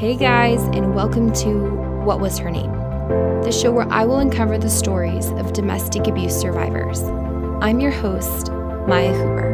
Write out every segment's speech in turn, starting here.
Hey guys, and welcome to What Was Her Name? The show where I will uncover the stories of domestic abuse survivors. I'm your host, Maya Hooper.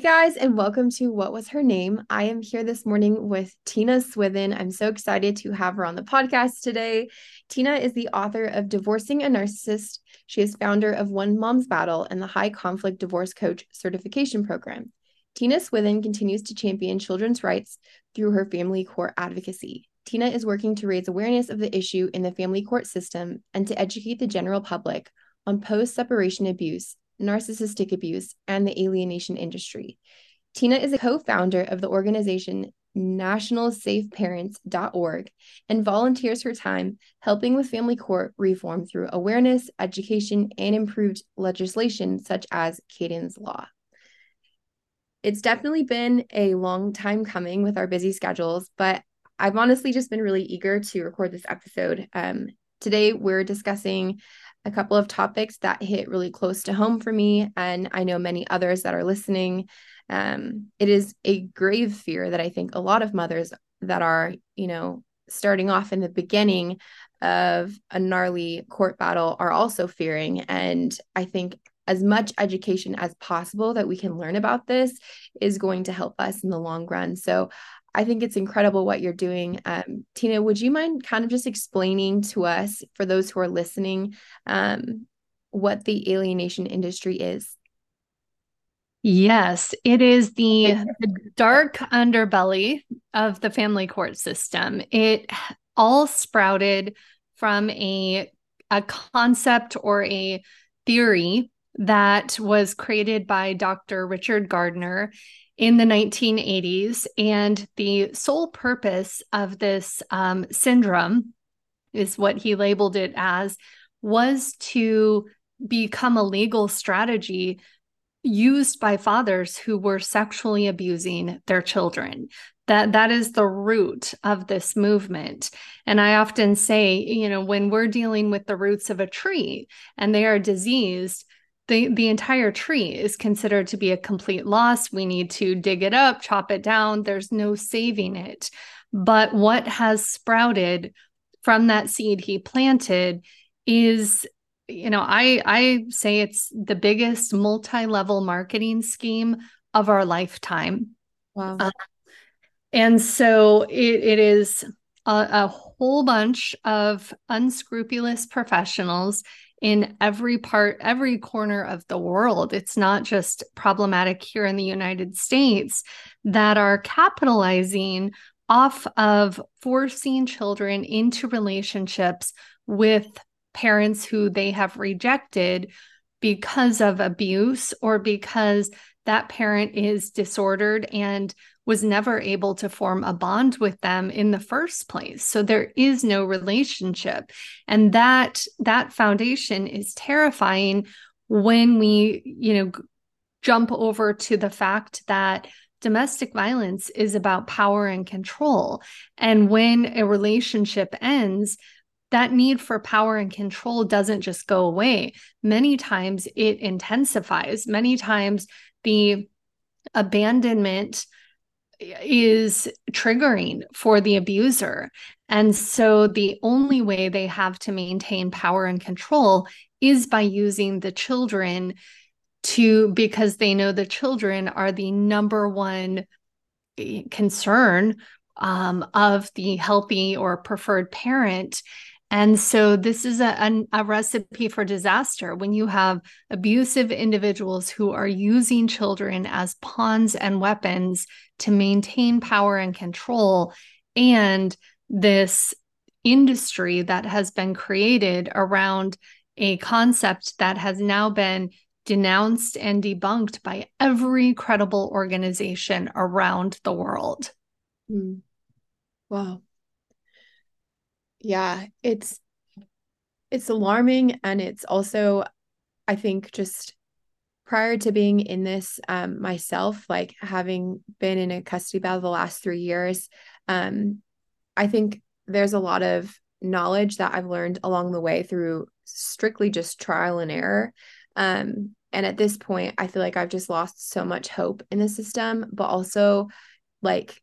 Hey guys, and welcome to What Was Her Name? I am here this morning with Tina Swithin. I'm so excited to have her on the podcast today. Tina is the author of Divorcing a Narcissist. She is founder of One Mom's Battle and the High Conflict Divorce Coach Certification Program. Tina Swithin continues to champion children's rights through her family court advocacy. Tina is working to raise awareness of the issue in the family court system and to educate the general public on post separation abuse narcissistic abuse, and the alienation industry. Tina is a co founder of the organization nationalsafeparents.org and volunteers her time helping with family court reform through awareness, education, and improved legislation such as Kayden's Law. It's definitely been a long time coming with our busy schedules, but I've honestly just been really eager to record this episode. Um, today, we're discussing a couple of topics that hit really close to home for me, and I know many others that are listening. Um, it is a grave fear that I think a lot of mothers that are, you know, starting off in the beginning of a gnarly court battle are also fearing. And I think as much education as possible that we can learn about this is going to help us in the long run. So I think it's incredible what you're doing. Um, Tina, would you mind kind of just explaining to us, for those who are listening, um, what the alienation industry is? Yes, it is the, the dark underbelly of the family court system. It all sprouted from a a concept or a theory that was created by Dr. Richard Gardner in the 1980s. And the sole purpose of this um, syndrome is what he labeled it as was to become a legal strategy used by fathers who were sexually abusing their children that that is the root of this movement and i often say you know when we're dealing with the roots of a tree and they are diseased the the entire tree is considered to be a complete loss. We need to dig it up chop it down. There's no saving it. But what has sprouted from that seed he planted is you know i i say it's the biggest multi-level marketing scheme of our lifetime. Wow. Uh, and so it, it is a, a whole bunch of unscrupulous professionals in every part, every corner of the world. It's not just problematic here in the United States that are capitalizing off of forcing children into relationships with parents who they have rejected because of abuse or because that parent is disordered and was never able to form a bond with them in the first place so there is no relationship and that that foundation is terrifying when we you know jump over to the fact that domestic violence is about power and control and when a relationship ends that need for power and control doesn't just go away. Many times it intensifies. Many times the abandonment is triggering for the abuser. And so the only way they have to maintain power and control is by using the children to, because they know the children are the number one eh, concern um, of the healthy or preferred parent. And so this is a, a, recipe for disaster when you have abusive individuals who are using children as pawns and weapons to maintain power and control, and this industry that has been created around a concept that has now been denounced and debunked by every credible organization around the world. Mm. Wow yeah it's it's alarming and it's also i think just prior to being in this um, myself like having been in a custody battle the last three years um, i think there's a lot of knowledge that I've learned along the way through strictly just trial and error. Um, and at this point, I feel like I've just lost so much hope in the system, but also like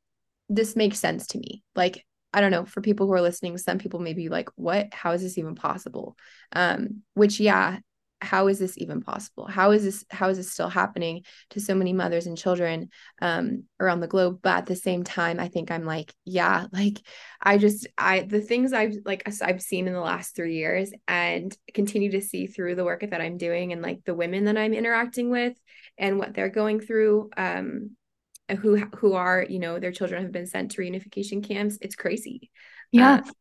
this makes sense to me. Like, I don't know, for people who are listening, some people may be like, what? How is this even possible? Um, which, yeah, how is this even possible how is this how is this still happening to so many mothers and children um around the globe but at the same time i think i'm like yeah like i just i the things i've like i've seen in the last 3 years and continue to see through the work that i'm doing and like the women that i'm interacting with and what they're going through um who who are you know their children have been sent to reunification camps it's crazy. Yeah. Uh,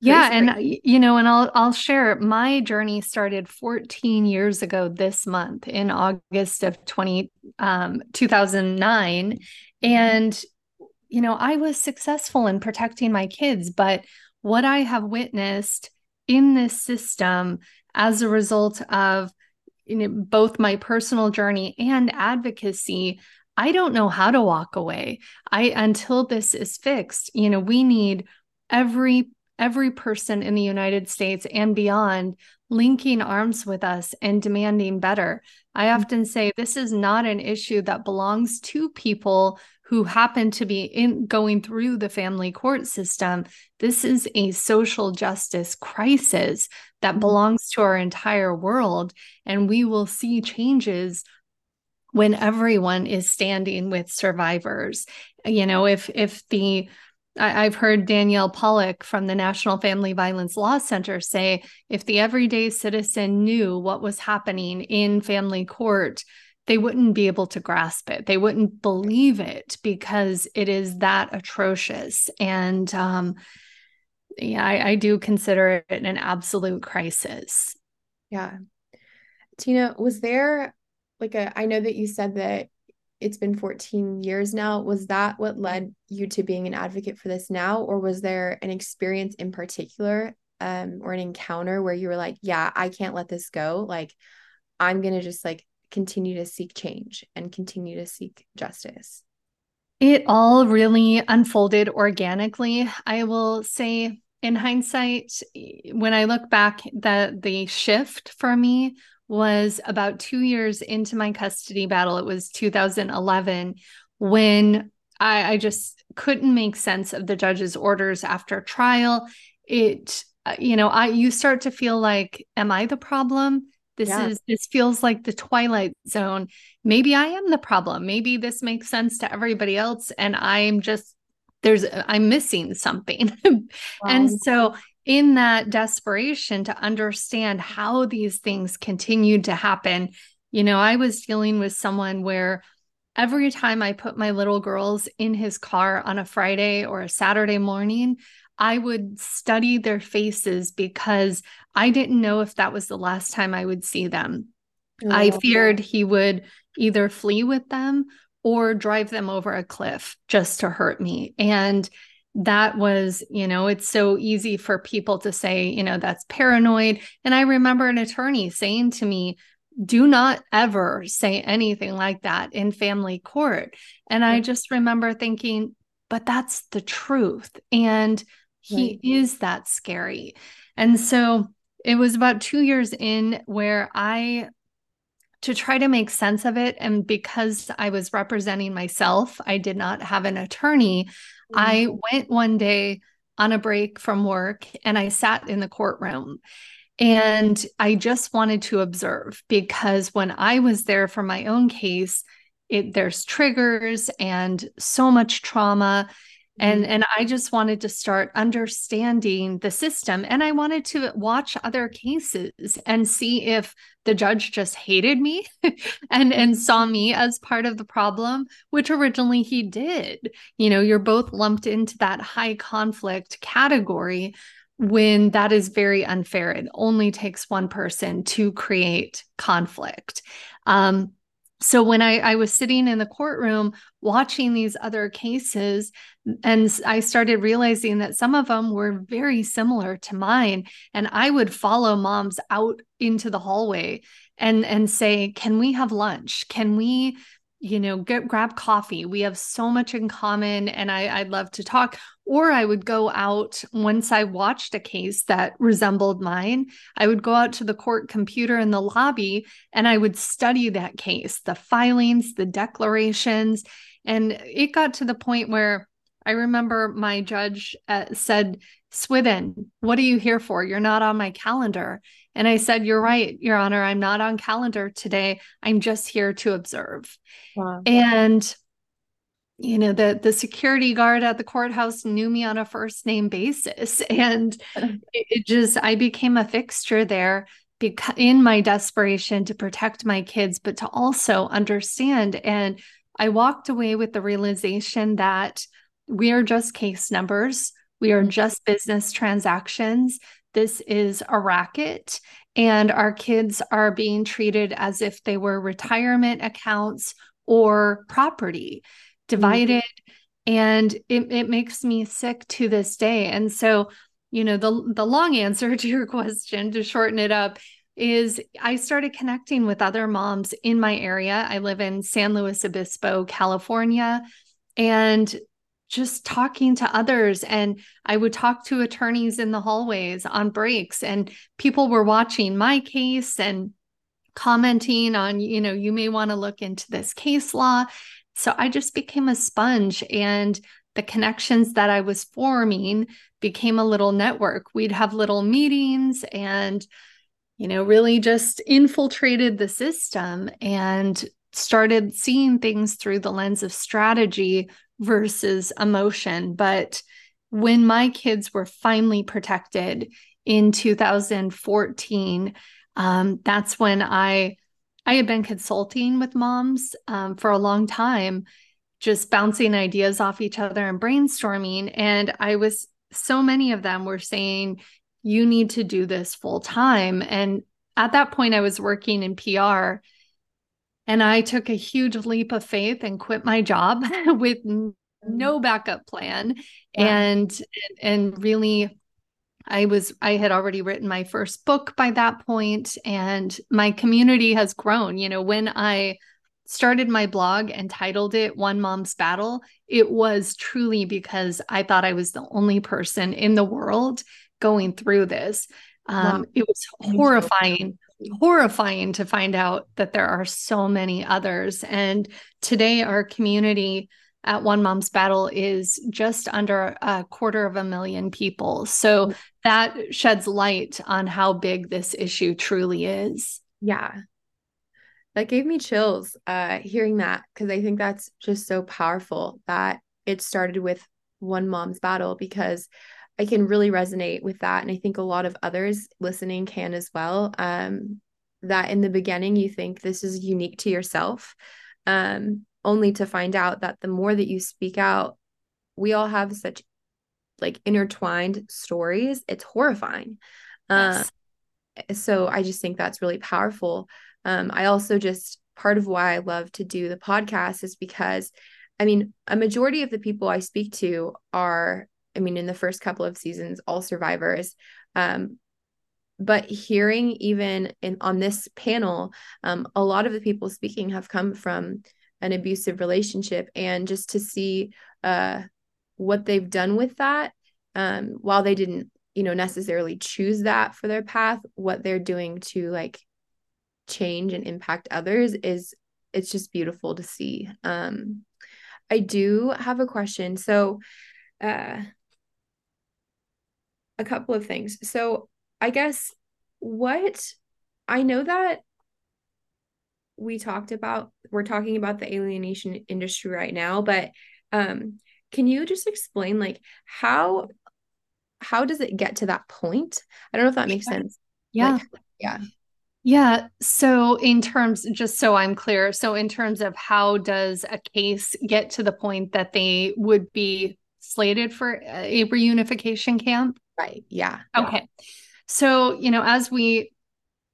yeah and uh, you know and i'll i'll share my journey started 14 years ago this month in august of 20 um 2009 mm-hmm. and you know i was successful in protecting my kids but what i have witnessed in this system as a result of you know both my personal journey and advocacy I don't know how to walk away. I until this is fixed, you know, we need every every person in the United States and beyond linking arms with us and demanding better. I mm-hmm. often say this is not an issue that belongs to people who happen to be in going through the family court system. This is a social justice crisis that mm-hmm. belongs to our entire world and we will see changes when everyone is standing with survivors. You know, if if the I, have heard Danielle Pollack from the National Family Violence Law Center say if the everyday citizen knew what was happening in family court, they wouldn't be able to grasp it. They wouldn't believe it because it is that atrocious. And um, yeah, I, I do consider it an absolute crisis. Yeah. Tina, was there like a, I know that you said that it's been 14 years now. Was that what led you to being an advocate for this now? Or was there an experience in particular um, or an encounter where you were like yeah i can't let this go. Like i'm going to just like continue to seek change and continue to seek justice it all really unfolded organically. I will say in hindsight when i look back that the shift for me was about two years into my custody battle. It was 2011 when I, I just couldn't make sense of the judge's orders after trial. It, uh, you know, I you start to feel like, am I the problem? This yeah. is this feels like the twilight zone. Maybe I am the problem. Maybe this makes sense to everybody else, and I'm just there's I'm missing something. Wow. and so in that desperation to understand how these things continued to happen, you know, I was dealing with someone where every time I put my little girls in his car on a Friday or a Saturday morning, I would study their faces because I didn't know if that was the last time I would see them. Oh, I feared he would either flee with them or drive them over a cliff just to hurt me. And that was, you know, it's so easy for people to say, you know, that's paranoid. And I remember an attorney saying to me, do not ever say anything like that in family court. And I just remember thinking, but that's the truth. And he right. is that scary. And so it was about two years in where I, to try to make sense of it, and because I was representing myself, I did not have an attorney. I mm-hmm. went one day on a break from work and I sat in the courtroom. And I just wanted to observe because when I was there for my own case, it there's triggers and so much trauma and mm-hmm. and i just wanted to start understanding the system and i wanted to watch other cases and see if the judge just hated me and and saw me as part of the problem which originally he did. You know you're both lumped into that high conflict category when that is very unfair. It only takes one person to create conflict. Um, so when I, I was sitting in the courtroom watching these other cases and i started realizing that some of them were very similar to mine and i would follow moms out into the hallway and and say can we have lunch? Can we you know get grab coffee? We have so much in common and I, i'd love to talk Or I would go out once I watched a case that resembled mine. I would go out to the court computer in the lobby and I would study that case, the filings, the declarations. And it got to the point where I remember my judge uh, said, Swithin, what are you here for? You're not on my calendar. And I said, You're right, Your Honor. I'm not on calendar today. I'm just here to observe. Wow. And you know the the security guard at the courthouse knew me on a first name basis. And it, it just i became a fixture there because in my desperation to protect my kids but to also understand. And i walked away with the realization that we are just case numbers. We are mm-hmm. just business transactions. This is a racket and our kids are being treated as if they were retirement accounts or property divided mm-hmm. and it, it makes me sick to this day and so you know the the long answer to your question to shorten it up is I started connecting with other moms in my area. I live in San Luis Obispo, California, and just talking to others and i would talk to attorneys in the hallways on breaks and people were watching my case and commenting on you know you may want to look into this case law so i just became a sponge and the connections that i was forming became a little network we'd have little meetings and you know really just infiltrated the system and started seeing things through the lens of strategy versus emotion. But when my kids were finally protected in 2014, um, that's when I I had been consulting with moms um, for a long time, just bouncing ideas off each other and brainstorming. And I was so many of them were saying, "You need to do this full time." And at that point, I was working in PR and I took a huge leap of faith and quit my job with no backup plan. Yeah. And and really I was I had already written my first book by that point and my community has grown. You know, when I started my blog and titled it One Mom's Battle, it was truly because I thought I was the only person in the world going through this. Um, wow. It was horrifying horrifying to find out that there are so many others. And today, our community at One Mom's Battle is just under a quarter of a million people. So that sheds light on how big this issue truly is. Yeah. That gave me chills uh, hearing that because I think that's just so powerful that it started with One Mom's Battle because I can really resonate with that. And I think a lot of others listening can as well. Um, that in the beginning you think this is unique to yourself, um, only to find out that the more that you speak out, we all have such like intertwined stories. It's horrifying. Yes. Uh, so I just think that's really powerful. Um, I also just part of why I love to do the podcast is because I mean, a majority of the people I speak to are I mean, in the first couple of seasons, all survivors. Um, but hearing even in on this panel, um, a lot of the people speaking have come from an abusive relationship, and just to see uh, what they've done with that, um, while they didn't, you know, necessarily choose that for their path, what they're doing to like change and impact others is it's just beautiful to see. Um, I do have a question. So, uh, a couple of things. So I guess what I know that we talked about we're talking about the alienation industry right now, but um can you just explain like how how does it get to that point? I don't know if that makes sense. Yeah. Like, yeah. Yeah. So, in terms, just so I'm clear, so in terms of how does a case get to the point that they would be slated for a reunification camp? Right. Yeah. Okay. So, you know, as we,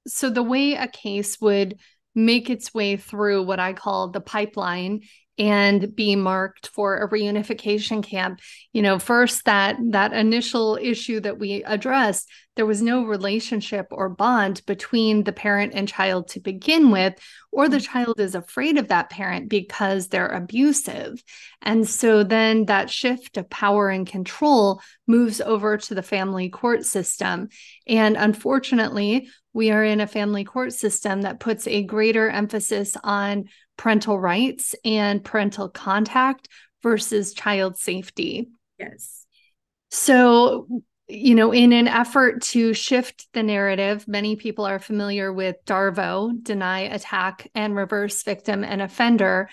so the way a case would make its way through what I call the pipeline and be marked for a reunification camp. You know first that that initial issue that we addressed there was no relationship or bond between the parent and child to begin with or the mm. child is afraid of that parent because they're abusive. And so then that shift of power and control moves over to the family court system. And unfortunately we are in a family court system that puts a greater emphasis on parental rights and parental contact versus child safety. Yes. So, you know, in an effort to shift the narrative, many people are familiar with DARVO, deny, attack, and reverse victim and offender.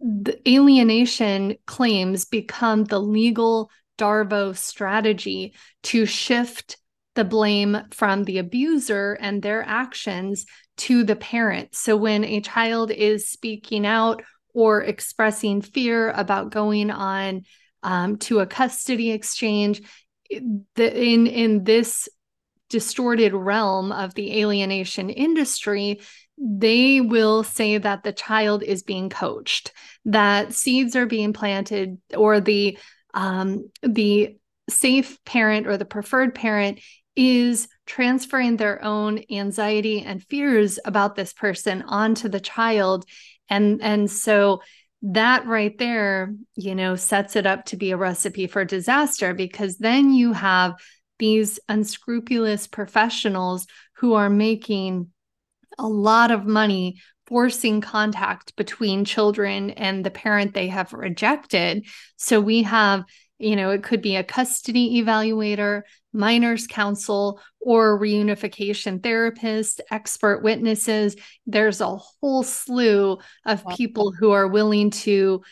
The alienation claims become the legal DARVO strategy to shift the blame from the abuser and their actions to the parent. So when a child is speaking out or expressing fear about going on um, to a custody exchange, the, in in this distorted realm of the alienation industry, they will say that the child is being coached, that seeds are being planted, or the um, the safe parent or the preferred parent is transferring their own anxiety and fears about this person onto the child. And and so that right there you know sets it up to be a recipe for disaster because then you have these unscrupulous professionals who are making a lot of money forcing contact between children and the parent they have rejected. So we have you know, it could be a custody evaluator, minors counsel, or reunification therapist, expert witnesses. There's a whole slew of people who are willing to,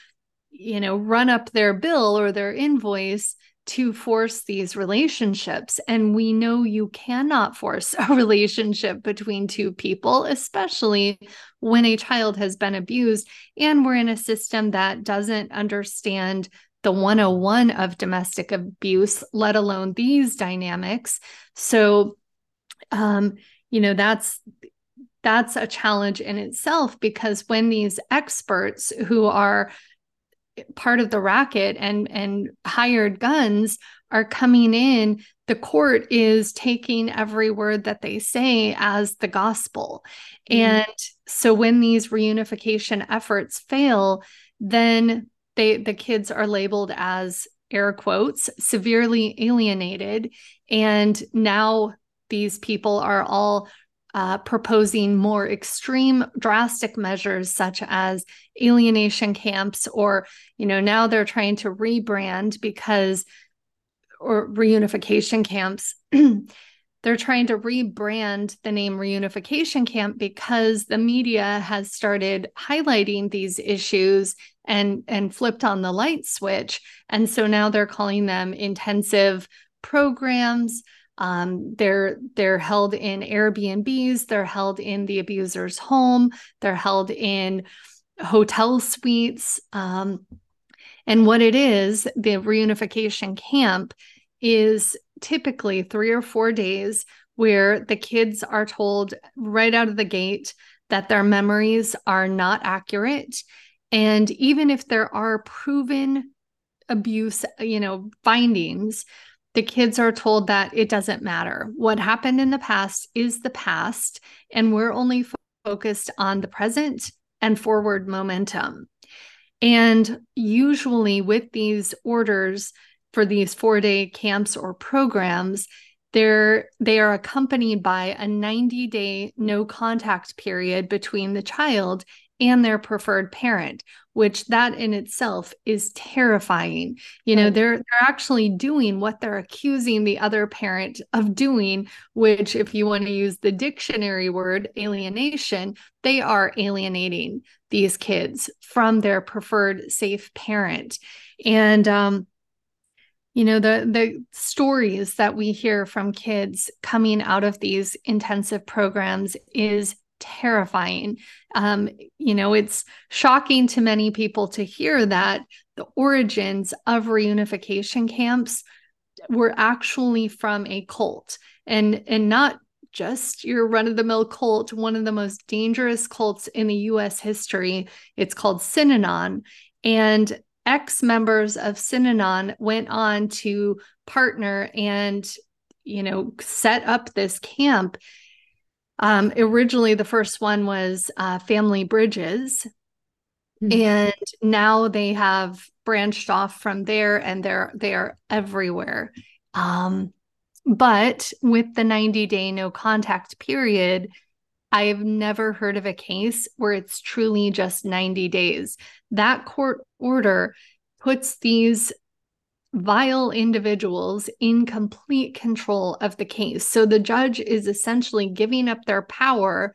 you know, run up their bill or their invoice to force these relationships. And we know you cannot force a relationship between two people, especially when a child has been abused. And we're in a system that doesn't understand the 101 of domestic abuse, let alone these dynamics. So, um, you know, that's that's a challenge in itself because when these experts who are part of the racket and and hired guns are coming in the court is taking every word that they say as the gospel mm-hmm. and so when these reunification efforts fail then they the kids are labeled as air quotes severely alienated. And now these people are all uh, proposing more extreme drastic measures such as alienation camps or you know now they're trying to rebrand because or reunification camps they're trying to rebrand the name reunification camp because the media has started highlighting these issues and and flipped on the light switch. And so now they're calling them intensive programs. Um, they're they're held in airbnbs they're held in the abuser's home they're held in hotel suites. Um, and what it is the reunification camp is typically three or four days where the kids are told right out of the gate that their memories are not accurate. And even if there are proven abuse, you know, findings, the kids are told that it doesn't matter. What happened in the past is the past, and we're only fo- focused on the present and forward momentum. And usually, with these orders, for these four day camps or programs, they're they are accompanied by a 90 day no contact period between the child and their preferred parent which that in itself is terrifying. You know they're they're actually doing what they're accusing the other parent of doing which if you want to use the dictionary word alienation they are alienating these kids from their preferred safe parent. And um you know the the stories that we hear from kids coming out of these intensive programs is terrifying um, you know it's shocking to many people to hear that the origins of reunification camps were actually from a cult and and not just your run of the mill cult, one of the most dangerous cults in the US history. It's called Synanon. And ex members of Synanon went on to partner and, you know, set up this camp. Um, originally, the first one was uh, Family Bridges. Mm-hmm. And now they have branched off from there and they're they are everywhere. Um, but with the 90 day no contact period, I've never heard of a case where it's truly just 90 days. That court order puts these vile individuals in complete control of the case. So the judge is essentially giving up their power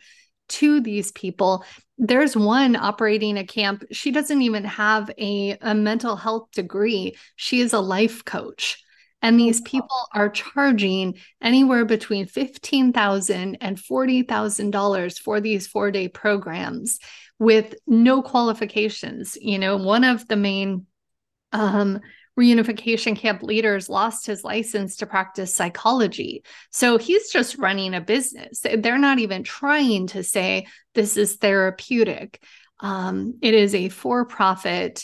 to these people. There's one operating a camp. She doesn't even have a, a mental health degree, she is a life coach. And these people are charging anywhere between $15,000 and $40,000 for these four day programs with no qualifications. You know, one of the main um, reunification camp leaders lost his license to practice psychology. So he's just running a business. They're not even trying to say this is therapeutic. Um, it is a for profit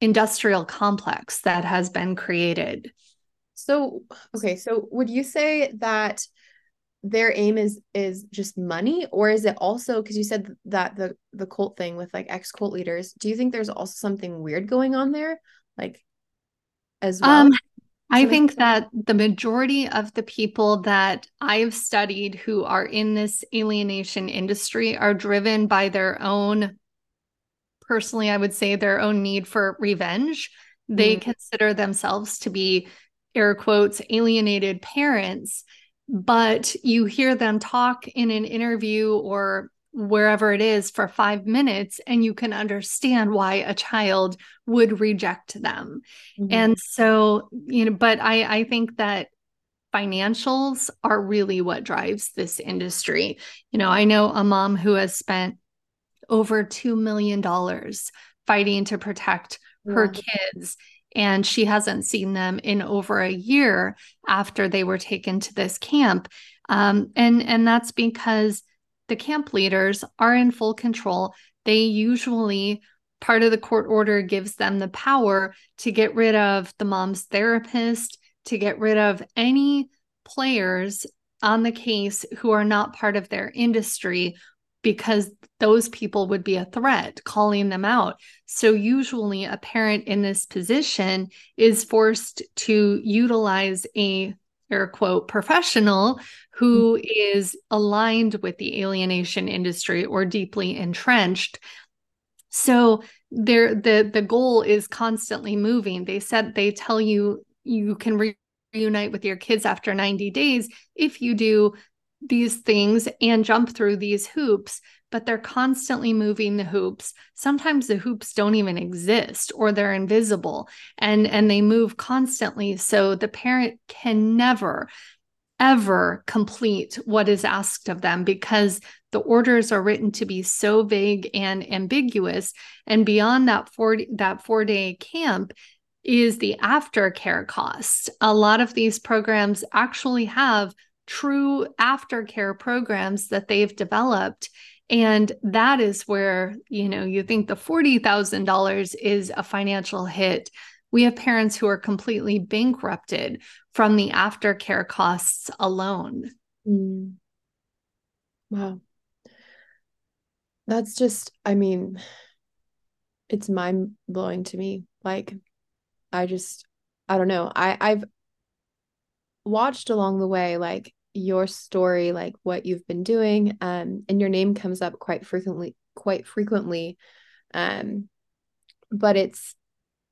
industrial complex that has been created. So, okay, so would you say that their aim is is just money or is it also because you said that the the cult thing with like ex cult leaders do you think there's also something weird going on there like as well um, I think that the majority of the people that I've studied who are in this alienation industry are driven by their own personally, I would say their own need for revenge. They mm. consider themselves to be, air quotes, alienated parents, but you hear them talk in an interview or wherever it is for five minutes, and you can understand why a child would reject them. Mm-hmm. And so, you know, but I, I think that financials are really what drives this industry. You know, I know a mom who has spent over $2 million fighting to protect her kids. And she hasn't seen them in over a year after they were taken to this camp. Um, and, and that's because the camp leaders are in full control. They usually, part of the court order gives them the power to get rid of the mom's therapist, to get rid of any players on the case who are not part of their industry because those people would be a threat, calling them out. So, usually, a parent in this position is forced to utilize a air quote professional who mm-hmm. is aligned with the alienation industry or deeply entrenched. So, there the the goal is constantly moving. They said they tell you you can re- reunite with your kids after 90 days if you do these things and jump through these hoops, but they're constantly moving the hoops. Sometimes the hoops don't even exist or they're invisible and and they move constantly so the parent can never ever complete what is asked of them because the orders are written to be so vague and ambiguous and beyond that 40 that 4 day camp is the aftercare cost. A lot of these programs actually have true aftercare programs that they've developed. And that is where you know you think the $40,000 is a financial hit. We have parents who are completely bankrupted from the aftercare costs alone. Mm. wow. That's just i mean it's mind blowing to me. Like i just i don't know. I i've watched along the way like your story, like what you've been doing, um, and your name comes up quite frequently, quite frequently. Um, but it's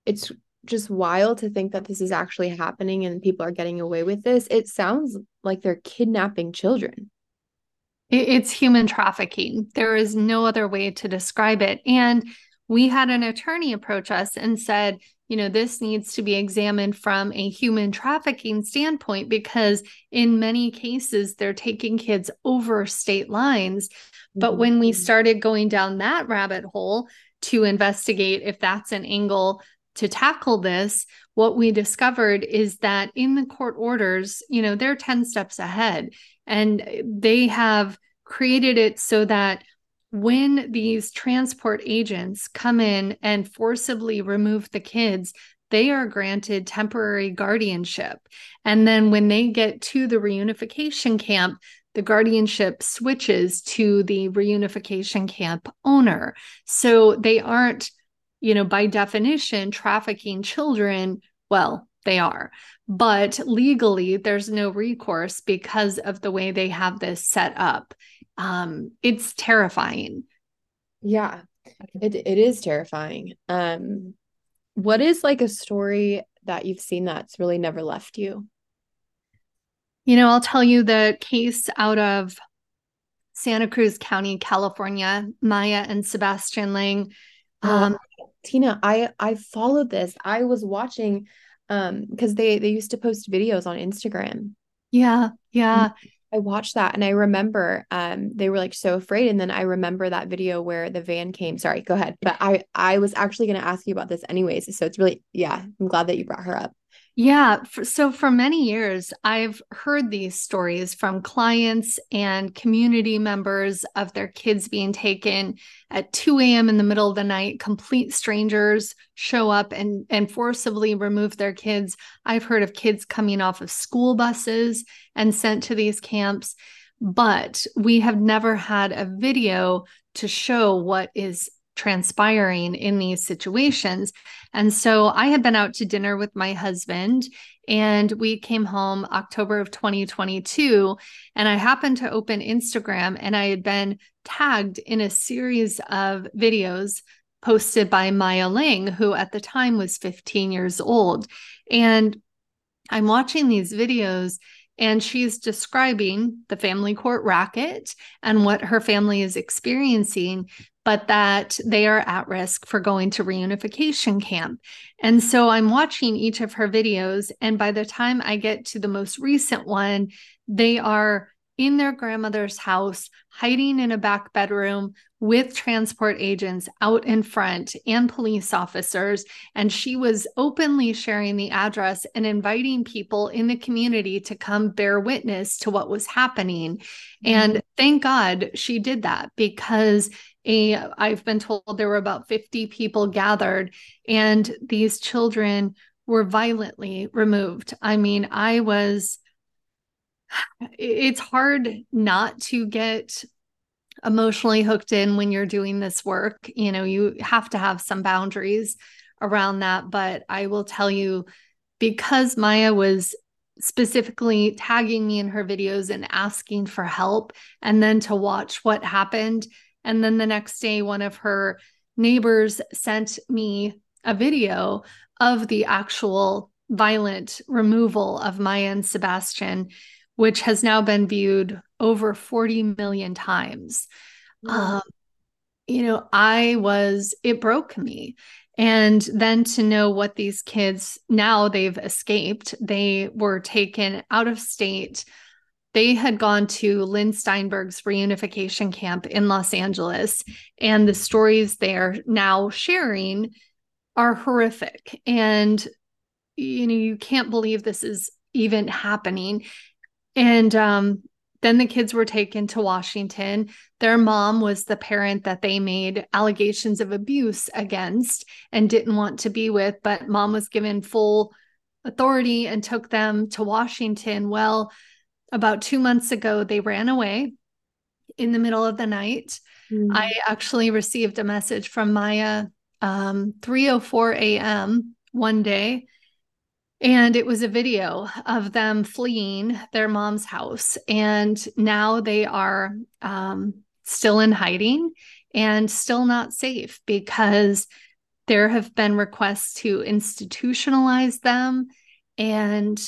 it's just wild to think that this is actually happening and people are getting away with this. It sounds like they're kidnapping children. It's human trafficking. There is no other way to describe it. And we had an attorney approach us and said, you know, this needs to be examined from a human trafficking standpoint because in many cases they're taking kids over state lines. Mm-hmm. But when we started going down that rabbit hole to investigate if that's an angle to tackle this, what we discovered is that in the court orders, you know, they're 10 steps ahead and they have created it so that when these transport agents come in and forcibly remove the kids, they are granted temporary guardianship. And then when they get to the reunification camp, the guardianship switches to the reunification camp owner. So they aren't, you know, by definition, trafficking children. Well, they are. But legally, there's no recourse because of the way they have this set up. Um, it's terrifying. Yeah, it, it is terrifying. Um, what is like a story that you've seen that's really never left you? You know, I'll tell you the case out of Santa Cruz County, California, Maya and Sebastian Laing. Oh, um, Tina, I I followed this. I was watching um because they they used to post videos on Instagram. Yeah, yeah. I watched that and I remember um they were like so afraid and then I remember that video where the van came. Sorry, go ahead. But I I was actually going to ask you about this anyways. So it's really yeah, I'm glad that you brought her up. Yeah. So for many years, I've heard these stories from clients and community members of their kids being taken at 2 a.m. in the middle of the night. Complete strangers show up and, and forcibly remove their kids. I've heard of kids coming off of school buses and sent to these camps. But we have never had a video to show what is transpiring in these situations. And so I had been out to dinner with my husband and we came home October of 2022 and I happened to open Instagram and I had been tagged in a series of videos posted by Maya Laing who at the time was 15 years old. And I'm watching these videos and she's describing the family court racket and what her family is experiencing but that they are at risk for going to reunification camp. And so I'm watching each of her videos. And by the time I get to the most recent one, they are in their grandmother's house, hiding in a back bedroom with transport agents out in front and police officers. And she was openly sharing the address and inviting people in the community to come bear witness to what was happening. Mm-hmm. And thank God she did that because a I've been told there were about 50 people gathered and these children were violently removed. I mean, I was it's hard not to get emotionally hooked in when you're doing this work. You know, you have to have some boundaries around that. But I will tell you, because Maya was specifically tagging me in her videos and asking for help, and then to watch what happened. And then the next day, one of her neighbors sent me a video of the actual violent removal of Maya and Sebastian which has now been viewed over 40 million times. Um, you know, I was, it broke me. And then to know what these kids now they've escaped, they were taken out of state. They had gone to Lynn Steinberg's reunification camp in Los Angeles. And the stories they're now sharing are horrific. And, you know, you can't believe this is even happening. And um, then the kids were taken to Washington. Their mom was the parent that they made allegations of abuse against and didn't want to be with, but mom was given full authority and took them to Washington. Well, about two months ago, they ran away in the middle of the night. Mm-hmm. I actually received a message from Maya um 3:04 a.m. one day and it was a video of them fleeing their mom's house. And now they are um, still in hiding and still not safe because there have been requests to institutionalize them. And,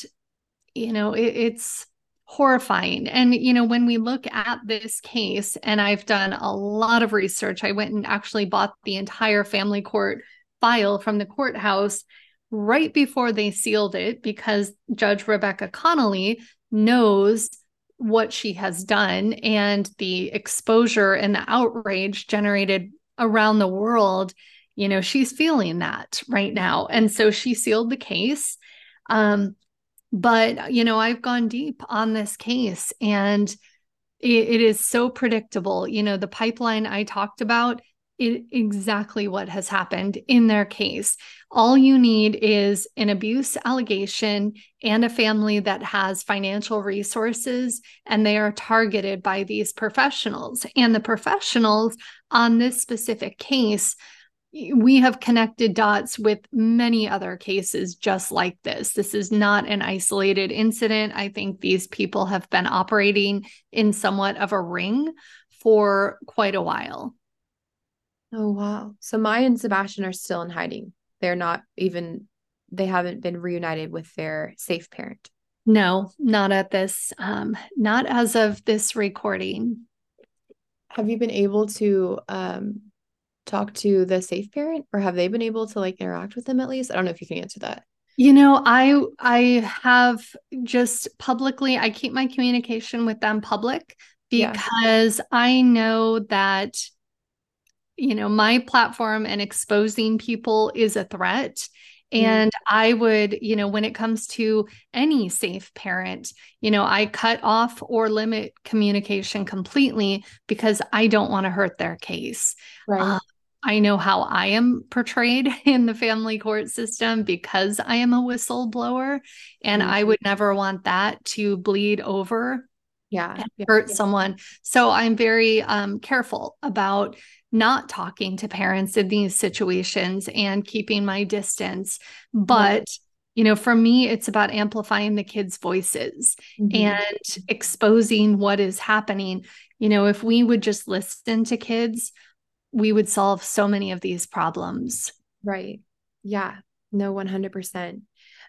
you know, it, it's horrifying. And, you know, when we look at this case, and I've done a lot of research, I went and actually bought the entire family court file from the courthouse right before they sealed it because Judge Rebecca Connolly knows what she has done and the exposure and the outrage generated around the world you know, she's feeling that right now. And so she sealed the case. Um, but, you know, I've gone deep on this case and it, it is so predictable. You know, the pipeline I talked about it, exactly what has happened in their case. All you need is an abuse allegation and a family that has financial resources, and they are targeted by these professionals. And the professionals on this specific case, we have connected dots with many other cases just like this. This is not an isolated incident. I think these people have been operating in somewhat of a ring for quite a while. Oh, wow. So Maya and Sebastian are still in hiding. They're not even, they haven't been reunited with their safe parent. No, not at this, um, not as of this recording. Have you been able to um, talk to the safe parent or have they been able to like interact with them at least? I don't know if you can answer that. You know, I I have just publicly I keep my communication with them public because yeah. I know that you know, my platform and exposing people is a threat. Mm-hmm. And I would, you know, when it comes to any safe parent, you know, I cut off or limit communication completely because I don't want to hurt their case. Right. Uh, I know how I am portrayed in the family court system because I am a whistleblower, and mm-hmm. I would never want that to bleed over yeah, hurt yeah. someone so i'm very um, careful about not talking to parents in these situations and keeping my distance. But, you know, for me, it's about amplifying the kids' voices mm-hmm. and exposing what is happening. You know, if we would just listen to kids, we would solve so many of these problems. Right. Yeah. No, 100%.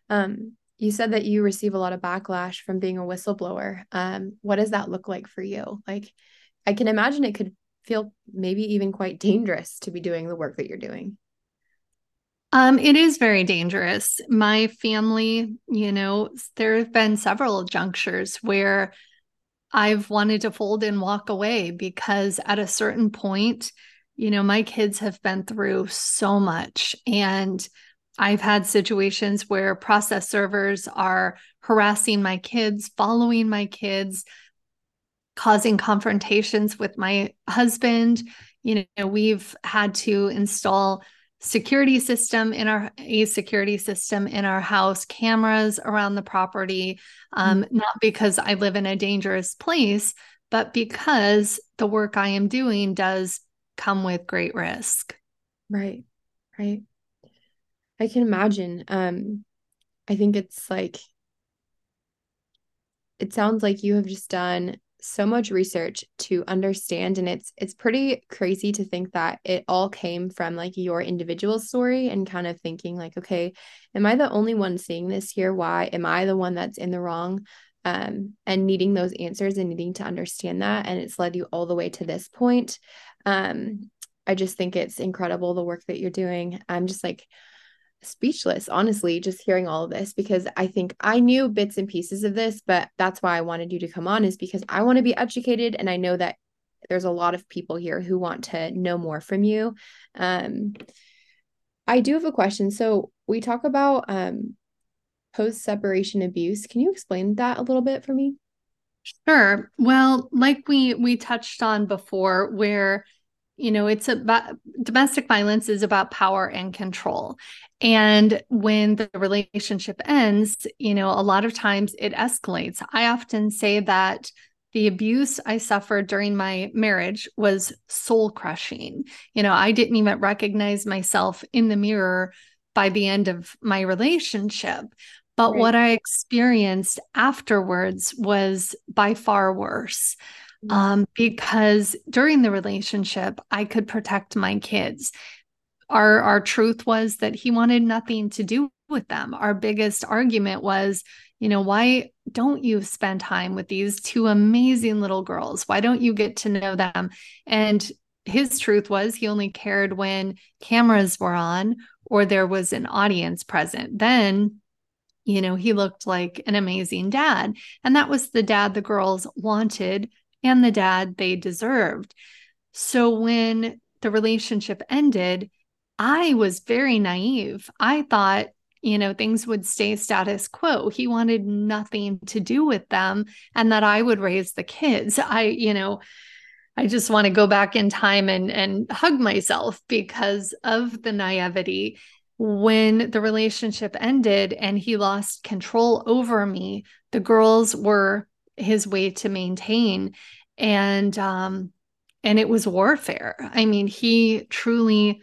Um, you said that you receive a lot of backlash from being a whistleblower. Um, what does that look like for you? Like, I can imagine it could feel maybe even quite dangerous to be doing the work that you're doing? Um, it is very dangerous. My family, you know, there have been several junctures where I've wanted to fold and walk away because at a certain point, you know, my kids have been through so much. And I've had situations where process servers are harassing my kids, following my kids, causing confrontations with my husband. You know, we've had to install security system in our a security system in our house cameras around the property um, mm-hmm. not because i live in a dangerous place but because the work i am doing does come with great risk right right i can imagine um i think it's like it sounds like you have just done so much research to understand and it's it's pretty crazy to think that it all came from like your individual story and kind of thinking like okay am i the only one seeing this here? Why am i the one that's in the wrong? Um and needing those answers and needing to understand that and it's led you all the way to this point. Um i just think it's incredible the work that you're doing. I'm just like speechless, honestly, just hearing all of this because I think I knew bits and pieces of this, but that's why I wanted you to come on, is because I want to be educated. And I know that there's a lot of people here who want to know more from you. Um, I do have a question. So we talk about um, post separation abuse. Can you explain that a little bit for me? Sure. Well, like we we touched on before, where you know it's about domestic violence is about power and control. And when the relationship ends you know a lot of times it escalates. I often say that the abuse i suffered during my marriage was soul crushing. You know i didn't even recognize myself in the mirror by the end of my relationship. But right. what i experienced afterwards was by far worse um, because during the relationship, I could protect my kids. Our our truth was that he wanted nothing to do with them. Our biggest argument was, you know, why don't you spend time with these two amazing little girls? Why don't you get to know them? And his truth was he only cared when cameras were on or there was an audience present. Then you know, he looked like an amazing dad. And that was the dad the girls wanted and the dad they deserved. So when the relationship ended, I was very naive. I thought, you know, things would stay status quo. He wanted nothing to do with them and that I would raise the kids. I, you know, I just want to go back in time and and hug myself because of the naivety when the relationship ended and he lost control over me the girls were his way to maintain and um and it was warfare i mean he truly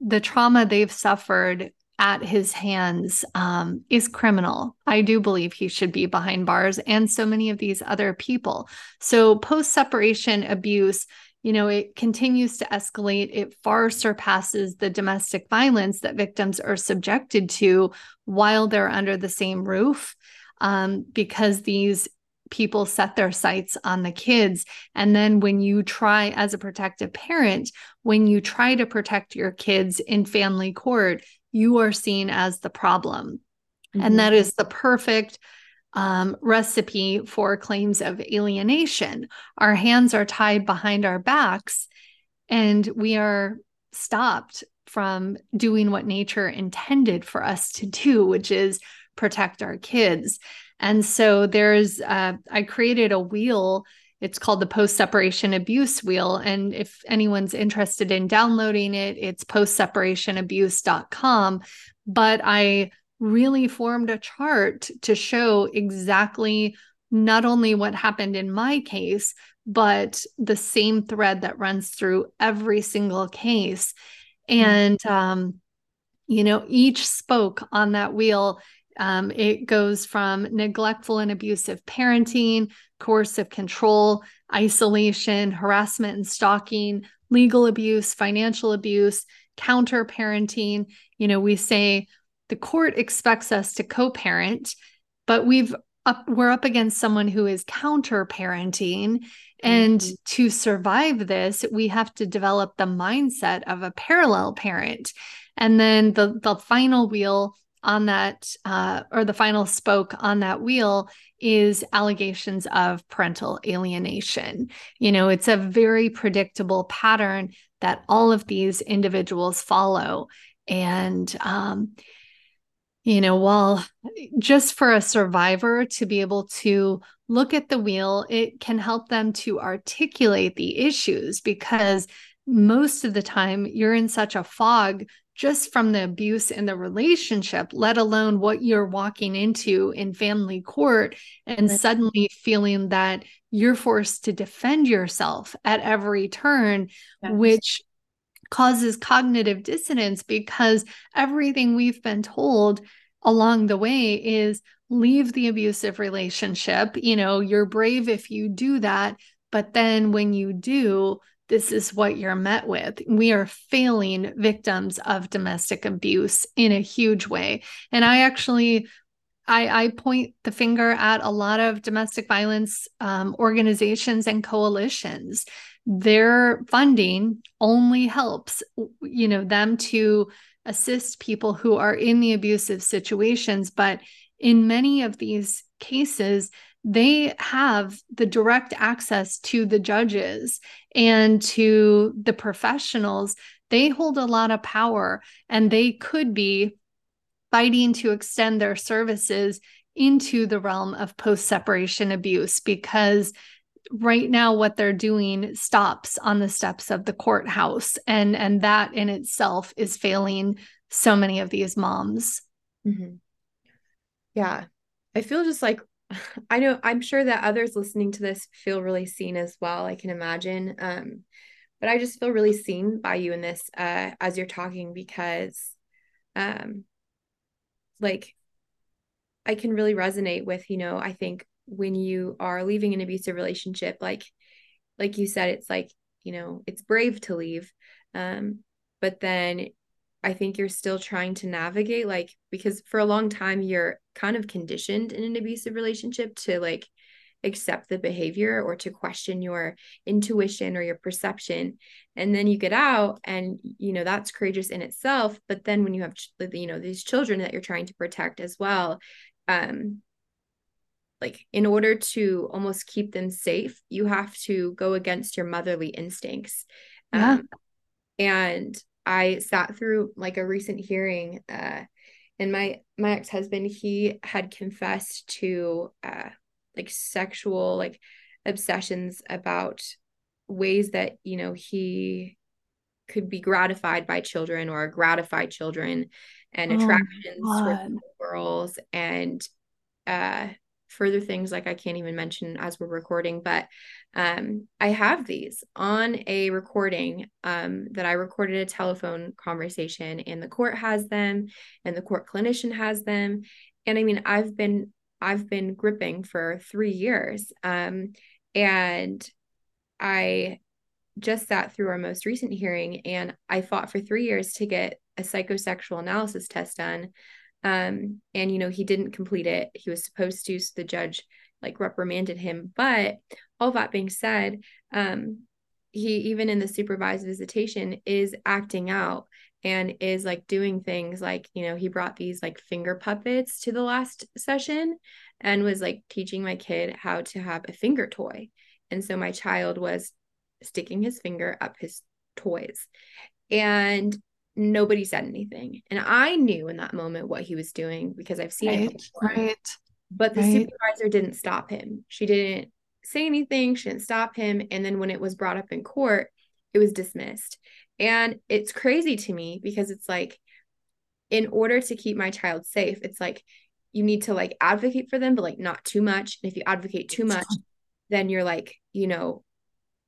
the trauma they've suffered at his hands um, is criminal. I do believe he should be behind bars, and so many of these other people. So, post separation abuse you know, it continues to escalate. It far surpasses the domestic violence that victims are subjected to while they're under the same roof, um, because these people set their sights on the kids. And then when you try, as a protective parent, when you try to protect your kids in family court, you are seen as the problem. Mm-hmm. And that is the perfect um, recipe for claims of alienation. Our hands are tied behind our backs, and we are stopped from doing what nature intended for us to do, which is protect our kids. And so there's, uh, I created a wheel. It's called the post separation abuse wheel. And if anyone's interested in downloading it, it's postseparationabuse.com. But I really formed a chart to show exactly not only what happened in my case, but the same thread that runs through every single case. And, um, you know, each spoke on that wheel. Um, it goes from neglectful and abusive parenting, coercive control, isolation, harassment and stalking, legal abuse, financial abuse, counter parenting. You know, we say the court expects us to co-parent but we've up we're up against someone who is counter parenting and mm-hmm. to survive this we have to develop the mindset of a parallel parent and then the the final wheel on that uh, or the final spoke on that wheel is allegations of parental alienation. You know it's a very predictable pattern that all of these individuals follow. And um, you know, while just for a survivor to be able to look at the wheel, it can help them to articulate the issues because most of the time you're in such a fog just from the abuse in the relationship, let alone what you're walking into in family court and right. suddenly feeling that you're forced to defend yourself at every turn, yes. which causes cognitive dissonance because everything we've been told along the way is leave the abusive relationship. You know, you're brave if you do that. But then when you do, this is what you're met with. We are failing victims of domestic abuse in a huge way. And I actually I, I, point the finger at a lot of domestic violence um, organizations and coalitions their funding only helps you know them to assist people who are in the abusive situations but in many of these cases they have the direct access to the judges and to the professionals. They hold a lot of power and they could be fighting to extend their services into the realm of post separation abuse because right now what they're doing stops on the steps of the courthouse and and that in itself is failing so many of these moms. Mm-hmm. yeah. I feel just like i know i'm sure that others listening to this feel really seen as well i can imagine um but i just feel really seen by you in this uh as you're talking because um like i can really resonate with you know i think when you are leaving an abusive relationship like like you said it's like you know it's brave to leave um but then i think you're still trying to navigate like because for a long time you're kind of conditioned in an abusive relationship to like accept the behavior or to question your intuition or your perception and then you get out and you know that's courageous in itself but then when you have you know these children that you're trying to protect as well um like in order to almost keep them safe you have to go against your motherly instincts yeah. Um, and I sat through like a recent hearing uh and my my ex-husband he had confessed to uh like sexual like obsessions about ways that you know he could be gratified by children or gratify children and oh attractions for girls and uh further things like I can't even mention as we're recording, but um, I have these on a recording um, that I recorded a telephone conversation, and the court has them, and the court clinician has them, and I mean I've been I've been gripping for three years, um, and I just sat through our most recent hearing, and I fought for three years to get a psychosexual analysis test done um and you know he didn't complete it. He was supposed to so the judge like reprimanded him. But all that being said um he even in the supervised visitation is acting out and is like doing things like you know he brought these like finger puppets to the last session and was like teaching my kid how to have a finger toy. And so my child was sticking his finger up his toys. And nobody said anything. And I knew in that moment what he was doing because I've seen right, it before. Right. But the right. supervisor didn't stop him. She didn't say anything, she didn't stop him. And then when it was brought up in court, it was dismissed. And it's crazy to me because it's like, in order to keep my child safe, it's like you need to like advocate for them, but like not too much. And if you advocate too much, then you're like, you know,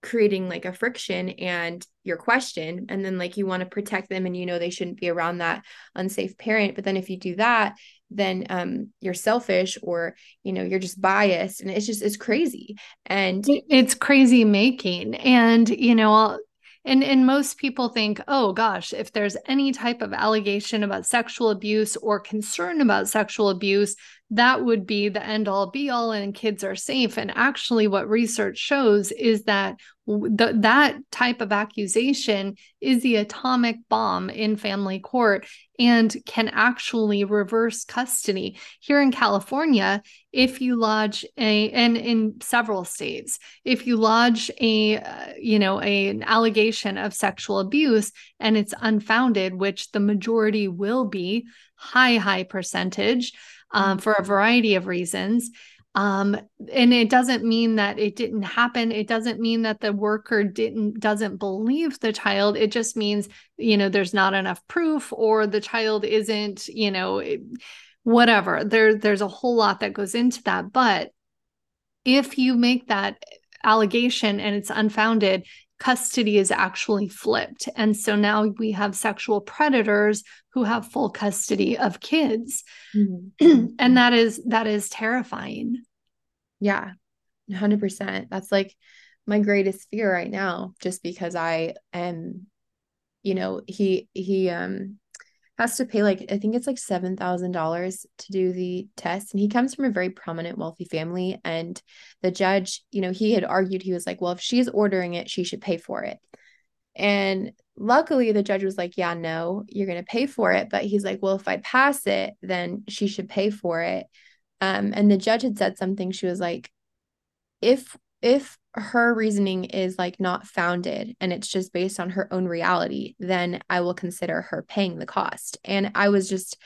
creating like a friction and your question and then like you want to protect them and you know they shouldn't be around that unsafe parent. But then if you do that then um you're selfish or you know you're just biased and it's just it's crazy. And it's crazy making. And you know and and most people think oh gosh if there's any type of allegation about sexual abuse or concern about sexual abuse that would be the end all be all and kids are safe. And actually what research shows is that the, that type of accusation is the atomic bomb in family court and can actually reverse custody. Here in california if you lodge a and in several states if you lodge a uh, you know a, an allegation of sexual abuse and it's unfounded which the majority will be high high percentage um, for a variety of reasons. Um, and it doesn't mean that it didn't happen. It doesn't mean that the worker didn't doesn't believe the child. It just means you know there's not enough proof, or the child isn't you know whatever. There there's a whole lot that goes into that. But if you make that allegation and it's unfounded, custody is actually flipped. And so now we have sexual predators who have full custody of kids. Mm-hmm. and that is that is terrifying. Yeah. 100%. That's like my greatest fear right now just because I am you know, he he um has to pay like I think it's like seven thousand dollars to do the test, and he comes from a very prominent, wealthy family. And the judge, you know, he had argued he was like, well, if she's ordering it, she should pay for it. And luckily, the judge was like, yeah, no, you're gonna pay for it. But he's like, well, if I pass it, then she should pay for it. Um, and the judge had said something. She was like, if if her reasoning is like not founded and it's just based on her own reality, then I will consider her paying the cost. And I was just,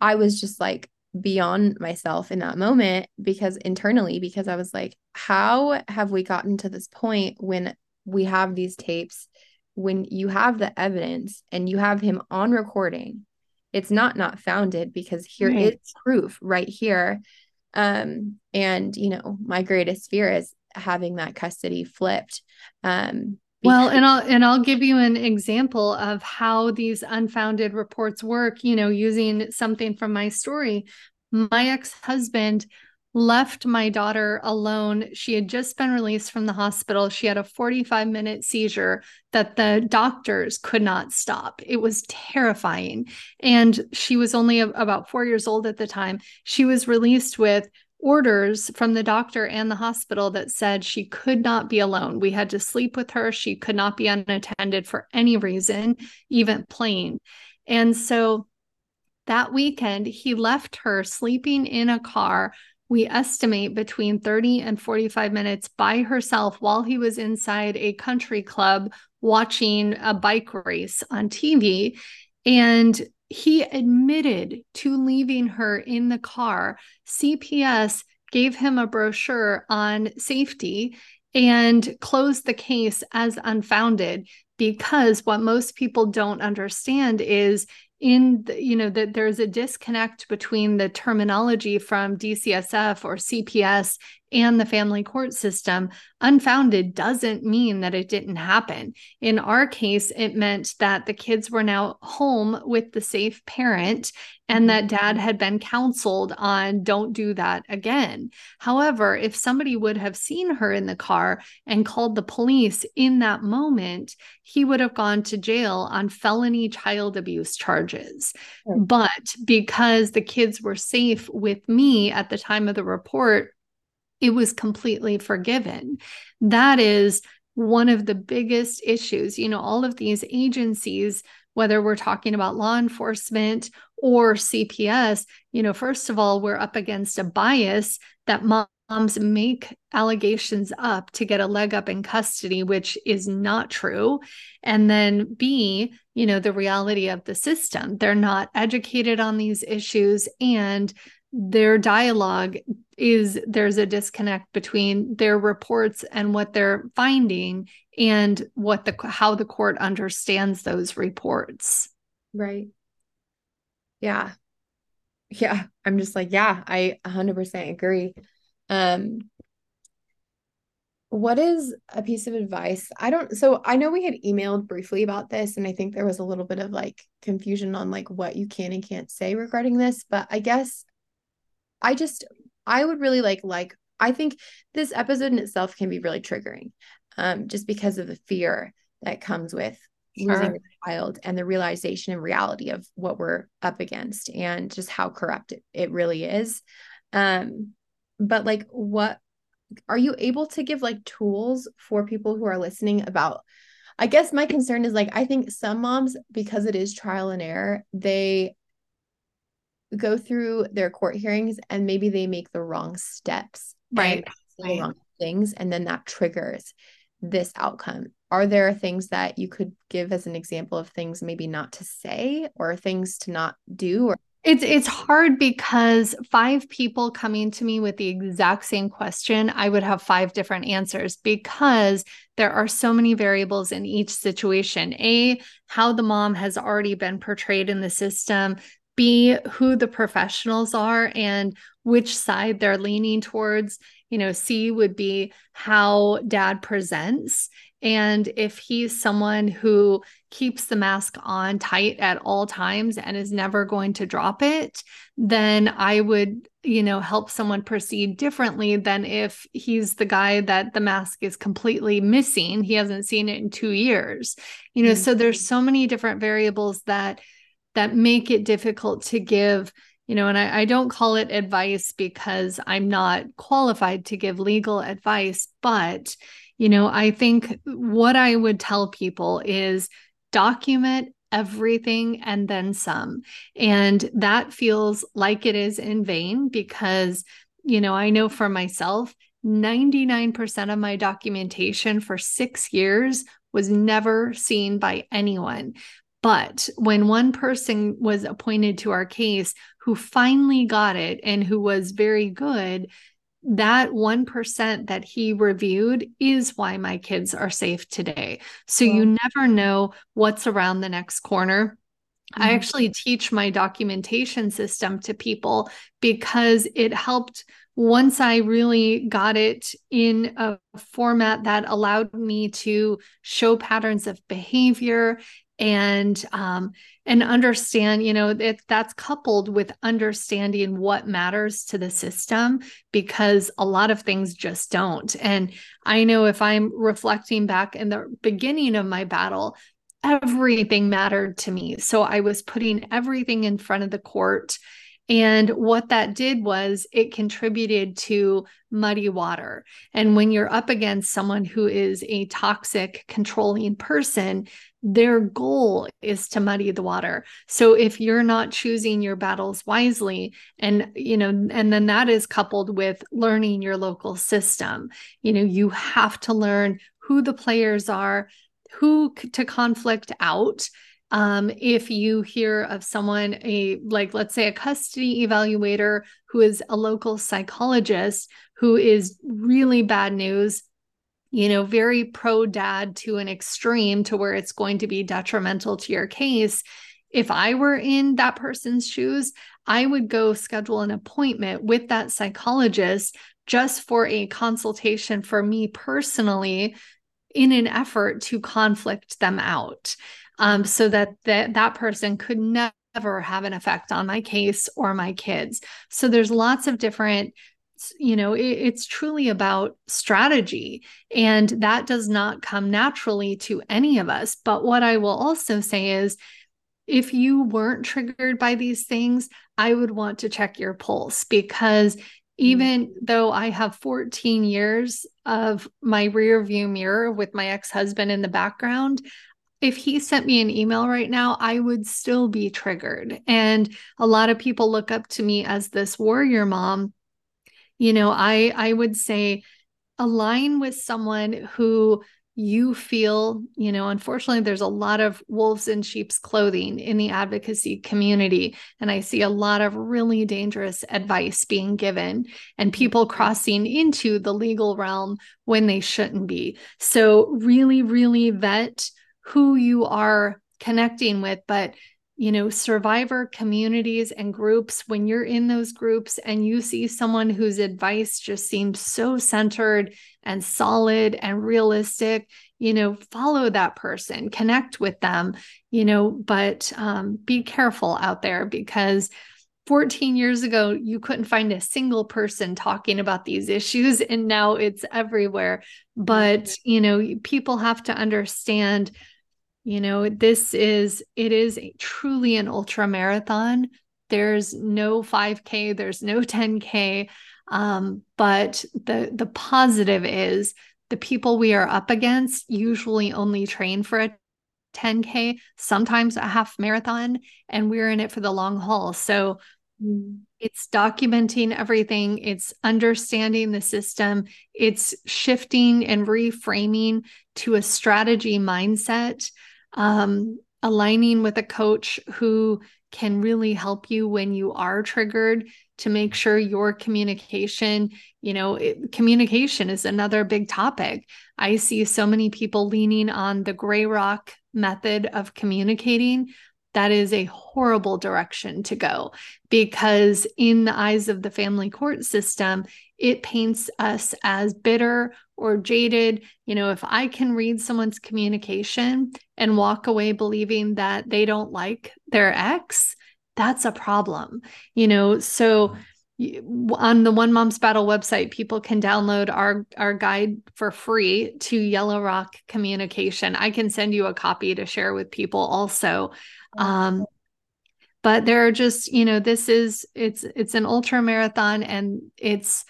I was just like beyond myself in that moment because internally, because I was like, how have we gotten to this point when we have these tapes, when you have the evidence and you have him on recording? It's not not founded because here right. is proof right here um and you know my greatest fear is having that custody flipped um well and i'll and i'll give you an example of how these unfounded reports work you know using something from my story. My ex-husband left my daughter alone. She had just been released from the hospital. She had a 45 minute seizure that the doctors could not stop. It was terrifying. And she was only about 4 years old at the time. She was released with orders from the doctor and the hospital that said she could not be alone. We had to sleep with her. She could not be unattended for any reason, even playing. And so that weekend, he left her sleeping in a car we estimate between 30 and 45 minutes by herself while he was inside a country club watching a bike race on TV. And he admitted to leaving her in the car. CPS gave him a brochure on safety and closed the case as unfounded because what most people don't understand is in the, you know that there's a disconnect between the terminology from DCSF or CPS and the family court system, unfounded doesn't mean that it didn't happen. In our case, it meant that the kids were now home with the safe parent and that mm-hmm. dad had been counseled on don't do that again. However, if somebody would have seen her in the car and called the police in that moment, he would have gone to jail on felony child abuse charges. But because the kids were safe with me at the time of the report, it was completely forgiven. That is one of the biggest issues. You know, all of these agencies, whether we're talking about law enforcement or CPS, you know, first of all, we're up against a bias that moms make allegations up to get a leg up in custody, which is not true. And then B, you know, the reality of the system. They're not educated on these issues and their dialogue is there's a disconnect between their reports and what they're finding and what the how the court understands those reports. Right. Yeah. Yeah. I'm just like yeah i 100% agree. Um what is a piece of advice? I don't so i know we had emailed briefly about this and i think there was a little bit of like confusion on like what you can and can't say regarding this but i guess I just I would really like like I think this episode in itself can be really triggering. Um, just because of the fear that comes with sure. losing a child and the realization and reality of what we're up against and just how corrupt it, it really is. Um, but like what are you able to give like tools for people who are listening about I guess my concern is like I think some moms because it is trial and error, they go through their court hearings and maybe they make the wrong steps right, right. the wrong things and then that triggers this outcome are there things that you could give as an example of things maybe not to say or things to not do or it's it's hard because five people coming to me with the exact same question, I would have five different answers because there are so many variables in each situation. A, how the mom has already been portrayed in the system, be who the professionals are and which side they're leaning towards. You know, C would be how dad presents. And if he's someone who keeps the mask on tight at all times and is never going to drop it, then I would, you know, help someone proceed differently than if he's the guy that the mask is completely missing. He hasn't seen it in two years. You know, mm-hmm. so there's so many different variables that that make it difficult to give you know and I, I don't call it advice because i'm not qualified to give legal advice but you know i think what i would tell people is document everything and then some and that feels like it is in vain because you know i know for myself 99% of my documentation for six years was never seen by anyone. But when one person was appointed to our case who finally got it and who was very good, that 1% that he reviewed is why my kids are safe today. So you never know what's around the next corner. Mm-hmm. I actually teach my documentation system to people because it helped once I really got it in a format that allowed me to show patterns of behavior and um, and understand you know that that's coupled with understanding what matters to the system because a lot of things just don't. And i know if i'm reflecting back in the beginning of my battle everything mattered to me. So i was putting everything in front of the court And what that did was it contributed to muddy water. And when you're up against someone who is a toxic, controlling person, their goal is to muddy the water. So if you're not choosing your battles wisely, and, you know, and then that is coupled with learning your local system, you know, you have to learn who the players are, who to conflict out um, if you hear of someone a like let's say a custody evaluator who is a local psychologist who is really bad news you know very pro dad to an extreme to where it's going to be detrimental to your case if i were in that person's shoes i would go schedule an appointment with that psychologist just for a consultation for me personally in an effort to conflict them out um, so that that that person could never have an effect on my case or my kids. So there's lots of different you know it, it's truly about strategy and that does not come naturally to any of us but what i will also say is if you weren't triggered by these things i would want to check your pulse because mm. even though I have 14 years of my rear view mirror with my ex husband in the background, if he sent me an email right now, I would still be triggered. And a lot of people look up to me as this warrior mom. You know, I I would say align with someone who you feel, you know, unfortunately, there's a lot of wolves in sheep's clothing in the advocacy community. And I see a lot of really dangerous advice being given and mm-hmm. people crossing into the legal realm when they shouldn't be. So, really, really vet who you are connecting with but you know survivor communities and groups when you're in those groups and you see someone whose advice just seems so centered and solid and realistic you know follow that person connect with them you know but um, be careful out there because 14 years ago you couldn't find a single person talking about these issues and now it's everywhere. But you know people have to understand you know this is it is truly an ultra marathon. There's no 5k there's no 10k um, but the the positive is the people we are up against usually only train for a 10k sometimes a half marathon and we're in it for the long haul. So it's documenting everything it's understanding the system it's shifting and reframing to a strategy mindset um, aligning with a coach who can really help you when you are triggered to make sure your communication you know it, communication is another big topic. I see so many people leaning on the gray rock method of communicating. That is a horrible direction to go because in the eyes of the family court system it paints us as bitter or jaded. You know, if I can read someone's communication and walk away believing that they don't like their ex, that's a problem. You know, so on the One Mom's Battle website, people can download our our guide for free to Yellow Rock communication. I can send you a copy to share with people also. Um, but there are just, you know, this is it's it's an ultra marathon and it's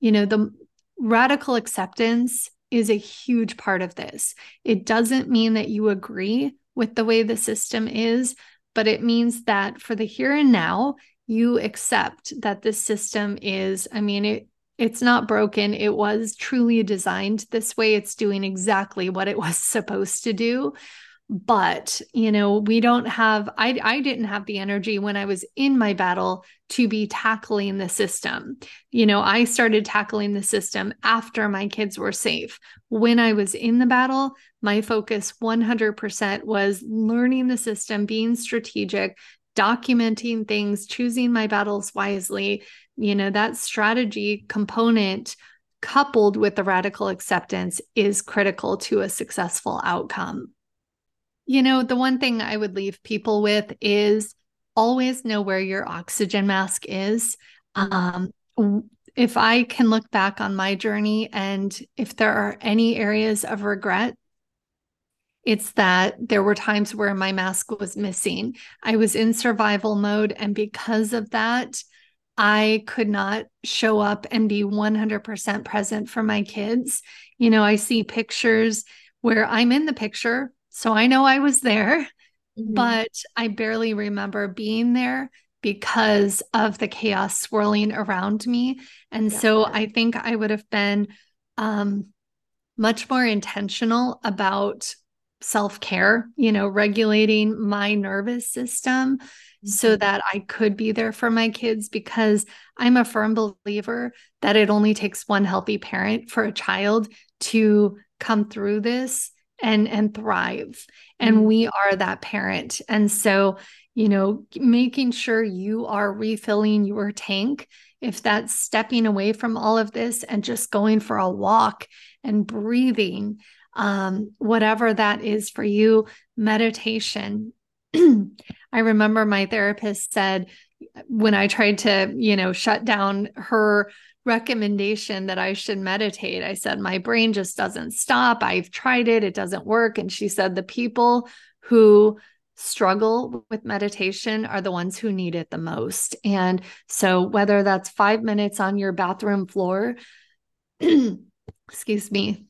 you know, the radical acceptance is a huge part of this. It doesn't mean that you agree with the way the system is, but it means that for the here and now, you accept that this system is, I mean, it it's not broken. It was truly designed this way. It's doing exactly what it was supposed to do but you know we don't have i i didn't have the energy when i was in my battle to be tackling the system. You know i started tackling the system after my kids were safe. When i was in the battle my focus 100% was learning the system being strategic documenting things choosing my battles wisely. You know that strategy component coupled with the radical acceptance is critical to a successful outcome you know, the one thing I would leave people with is always know where your oxygen mask is. Um, if I can look back on my journey and if there are any areas of regret, It's that there were times where my mask was missing. I was in survival mode. And because of that, I could not show up and be 100% present for my kids. You know, I see pictures where I'm in the picture. So I know I was there, mm-hmm. but I barely remember being there because of the chaos swirling around me. And yeah. so I think I would have been um, much more intentional about self care, you know, regulating my nervous system mm-hmm. so that I could be there for my kids because I'm a firm believer that it only takes one healthy parent for a child to come through this and and thrive and mm-hmm. we are that parent and so you know making sure you are refilling your tank if that's stepping away from all of this and just going for a walk and breathing um, whatever that is for you, meditation. I remember my therapist said when I tried to, you know, shut down her recommendation that I should meditate, I said, my brain just doesn't stop. I've tried it, it doesn't work. And she said, the people who struggle with meditation are the ones who need it the most. And so, whether that's five minutes on your bathroom floor, excuse me,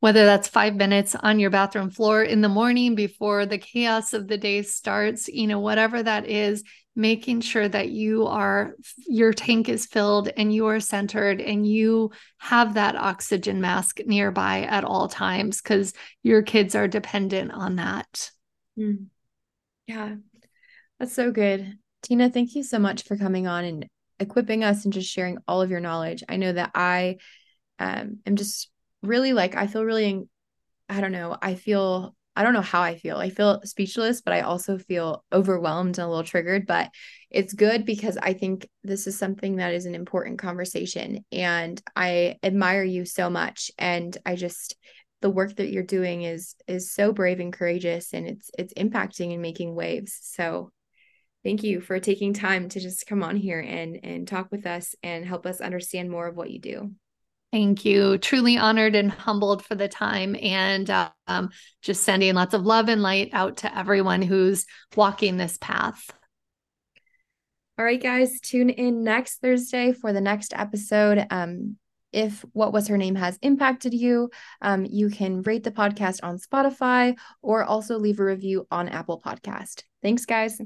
whether that's five minutes on your bathroom floor in the morning before the chaos of the day starts, you know, whatever that is, making sure that you are, your tank is filled and you are centered and you have that oxygen mask nearby at all times because your kids are dependent on that. Mm. Yeah, that's so good. Tina, thank you so much for coming on and equipping us and just sharing all of your knowledge. I know that I um, am just really like I feel really I don't know, I feel I don't know how I feel. I feel speechless, but I also feel overwhelmed and a little triggered, but it's good because I think this is something that is an important conversation and I admire you so much and I just the work that you're doing is is so brave and courageous and it's it's impacting and making waves. So thank you for taking time to just come on here and and talk with us and help us understand more of what you do. Thank you. Truly honored and humbled for the time and um, just sending lots of love and light out to everyone who's walking this path. All right, guys, tune in next Thursday for the next episode. Um, if what was her name has impacted you, um, you can rate the podcast on Spotify or also leave a review on Apple Podcast. Thanks, guys.